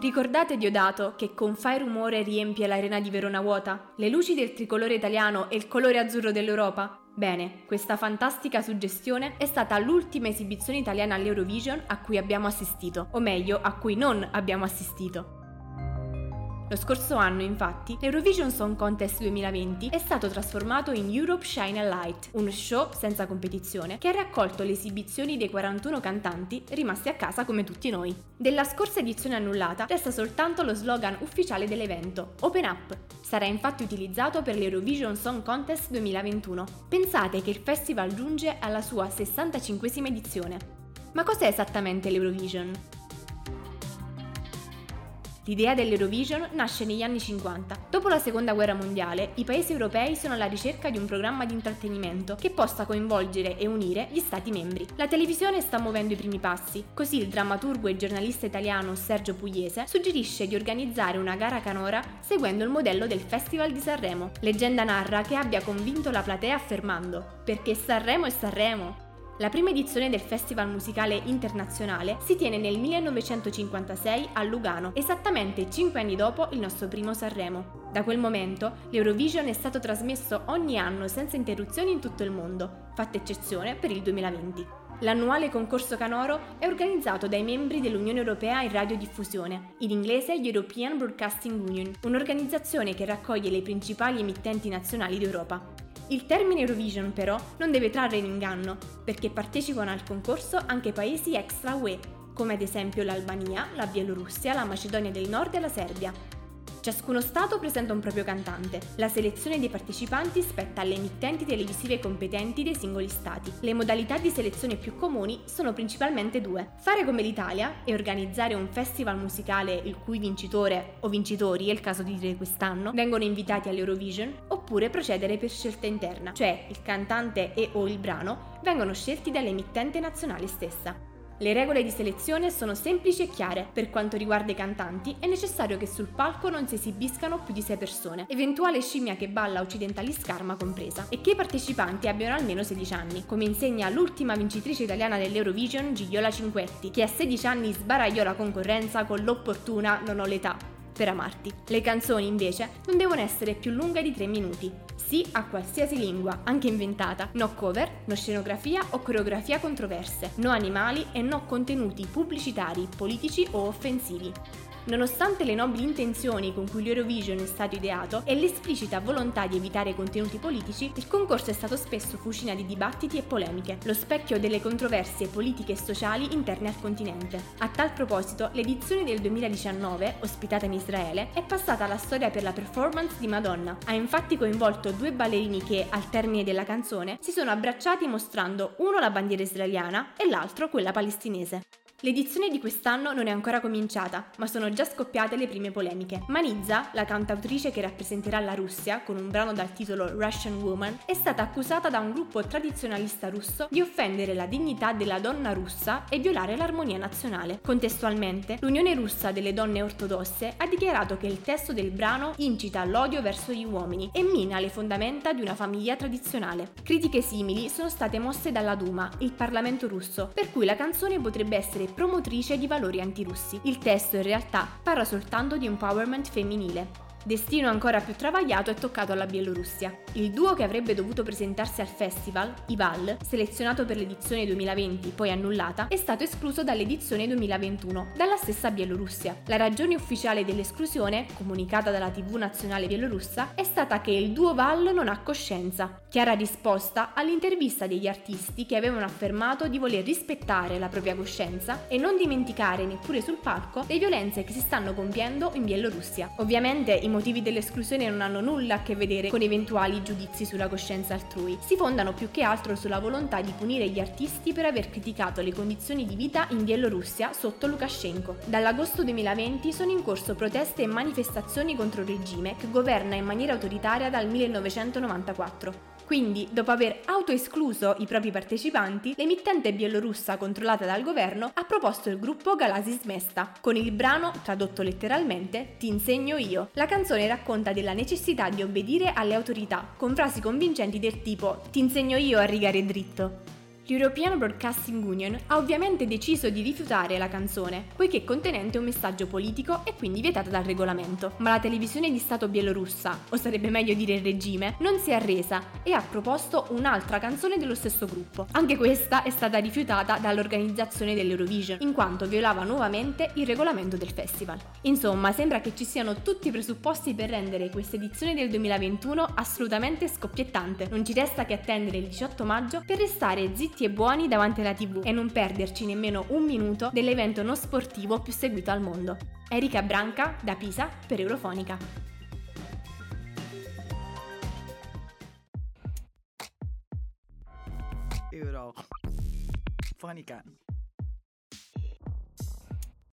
Ricordate Diodato che con fai rumore riempie l'arena di Verona vuota? Le luci del tricolore italiano e il colore azzurro dell'Europa? Bene, questa fantastica suggestione è stata l'ultima esibizione italiana all'Eurovision a cui abbiamo assistito, o meglio, a cui non abbiamo assistito. Lo scorso anno, infatti, l'Eurovision Song Contest 2020 è stato trasformato in Europe Shine a Light, uno show senza competizione che ha raccolto le esibizioni dei 41 cantanti rimasti a casa come tutti noi. Della scorsa edizione annullata resta soltanto lo slogan ufficiale dell'evento, Open Up. Sarà infatti utilizzato per l'Eurovision Song Contest 2021. Pensate che il festival giunge alla sua 65 edizione. Ma cos'è esattamente l'Eurovision? L'idea dell'Eurovision nasce negli anni 50. Dopo la seconda guerra mondiale, i paesi europei sono alla ricerca di un programma di intrattenimento che possa coinvolgere e unire gli Stati membri. La televisione sta muovendo i primi passi, così il drammaturgo e giornalista italiano Sergio Pugliese suggerisce di organizzare una gara canora seguendo il modello del Festival di Sanremo. Leggenda narra che abbia convinto la platea affermando perché Sanremo è Sanremo, la prima edizione del Festival Musicale Internazionale si tiene nel 1956 a Lugano, esattamente 5 anni dopo il nostro primo Sanremo. Da quel momento l'Eurovision è stato trasmesso ogni anno senza interruzioni in tutto il mondo, fatta eccezione per il 2020. L'annuale concorso canoro è organizzato dai membri dell'Unione Europea in radiodiffusione, in inglese European Broadcasting Union, un'organizzazione che raccoglie le principali emittenti nazionali d'Europa. Il termine Eurovision però non deve trarre in inganno, perché partecipano al concorso anche paesi extra UE, come ad esempio l'Albania, la Bielorussia, la Macedonia del Nord e la Serbia. Ciascuno Stato presenta un proprio cantante. La selezione dei partecipanti spetta alle emittenti televisive competenti dei singoli Stati. Le modalità di selezione più comuni sono principalmente due. Fare come l'Italia e organizzare un festival musicale il cui vincitore o vincitori, è il caso di dire quest'anno, vengono invitati all'Eurovision, oppure procedere per scelta interna, cioè il cantante e o il brano vengono scelti dall'emittente nazionale stessa. Le regole di selezione sono semplici e chiare. Per quanto riguarda i cantanti, è necessario che sul palco non si esibiscano più di 6 persone, eventuale scimmia che balla occidentali scarma compresa, e che i partecipanti abbiano almeno 16 anni, come insegna l'ultima vincitrice italiana dell'Eurovision, Gigliola Cinquetti, che a 16 anni sbaragliò la concorrenza con l'opportuna non ho l'età per amarti. Le canzoni invece non devono essere più lunghe di 3 minuti. Sì a qualsiasi lingua, anche inventata. No cover, no scenografia o coreografia controverse. No animali e no contenuti pubblicitari, politici o offensivi. Nonostante le nobili intenzioni con cui l'Eurovision è stato ideato e l'esplicita volontà di evitare contenuti politici, il concorso è stato spesso fucina di dibattiti e polemiche, lo specchio delle controversie politiche e sociali interne al continente. A tal proposito, l'edizione del 2019, ospitata in Israele, è passata alla storia per la performance di Madonna. Ha infatti coinvolto due ballerini che, al termine della canzone, si sono abbracciati mostrando uno la bandiera israeliana e l'altro quella palestinese. L'edizione di quest'anno non è ancora cominciata, ma sono già scoppiate le prime polemiche. Manizza, la cantautrice che rappresenterà la Russia con un brano dal titolo Russian Woman, è stata accusata da un gruppo tradizionalista russo di offendere la dignità della donna russa e violare l'armonia nazionale. Contestualmente, l'Unione russa delle donne ortodosse ha dichiarato che il testo del brano incita all'odio verso gli uomini e mina le fondamenta di una famiglia tradizionale. Critiche simili sono state mosse dalla Duma, il Parlamento russo, per cui la canzone potrebbe essere promotrice di valori antirussi. Il testo in realtà parla soltanto di empowerment femminile. Destino ancora più travagliato è toccato alla Bielorussia. Il duo che avrebbe dovuto presentarsi al festival, Ival, selezionato per l'edizione 2020 poi annullata, è stato escluso dall'edizione 2021 dalla stessa Bielorussia. La ragione ufficiale dell'esclusione, comunicata dalla TV nazionale bielorussa, è stata che il duo Val non ha coscienza. Chiara risposta all'intervista degli artisti che avevano affermato di voler rispettare la propria coscienza e non dimenticare neppure sul palco le violenze che si stanno compiendo in Bielorussia. Ovviamente i motivi dell'esclusione non hanno nulla a che vedere con eventuali giudizi sulla coscienza altrui, si fondano più che altro sulla volontà di punire gli artisti per aver criticato le condizioni di vita in Bielorussia sotto Lukashenko. Dall'agosto 2020 sono in corso proteste e manifestazioni contro il regime che governa in maniera autoritaria dal 1994. Quindi, dopo aver autoescluso i propri partecipanti, l'emittente bielorussa controllata dal governo ha proposto il gruppo Galasis Mesta, con il brano, tradotto letteralmente, Ti insegno io. La canzone racconta della necessità di obbedire alle autorità, con frasi convincenti del tipo Ti insegno io a rigare dritto. L'European Broadcasting Union ha ovviamente deciso di rifiutare la canzone, poiché contenente un messaggio politico e quindi vietata dal regolamento. Ma la televisione di Stato bielorussa, o sarebbe meglio dire il regime, non si è arresa e ha proposto un'altra canzone dello stesso gruppo. Anche questa è stata rifiutata dall'organizzazione dell'Eurovision, in quanto violava nuovamente il regolamento del festival. Insomma, sembra che ci siano tutti i presupposti per rendere questa edizione del 2021 assolutamente scoppiettante. Non ci resta che attendere il 18 maggio per restare zitti zitti e buoni davanti alla tv e non perderci nemmeno un minuto dell'evento non sportivo più seguito al mondo. Erika Branca da Pisa per Eurofonica. Eurofonica.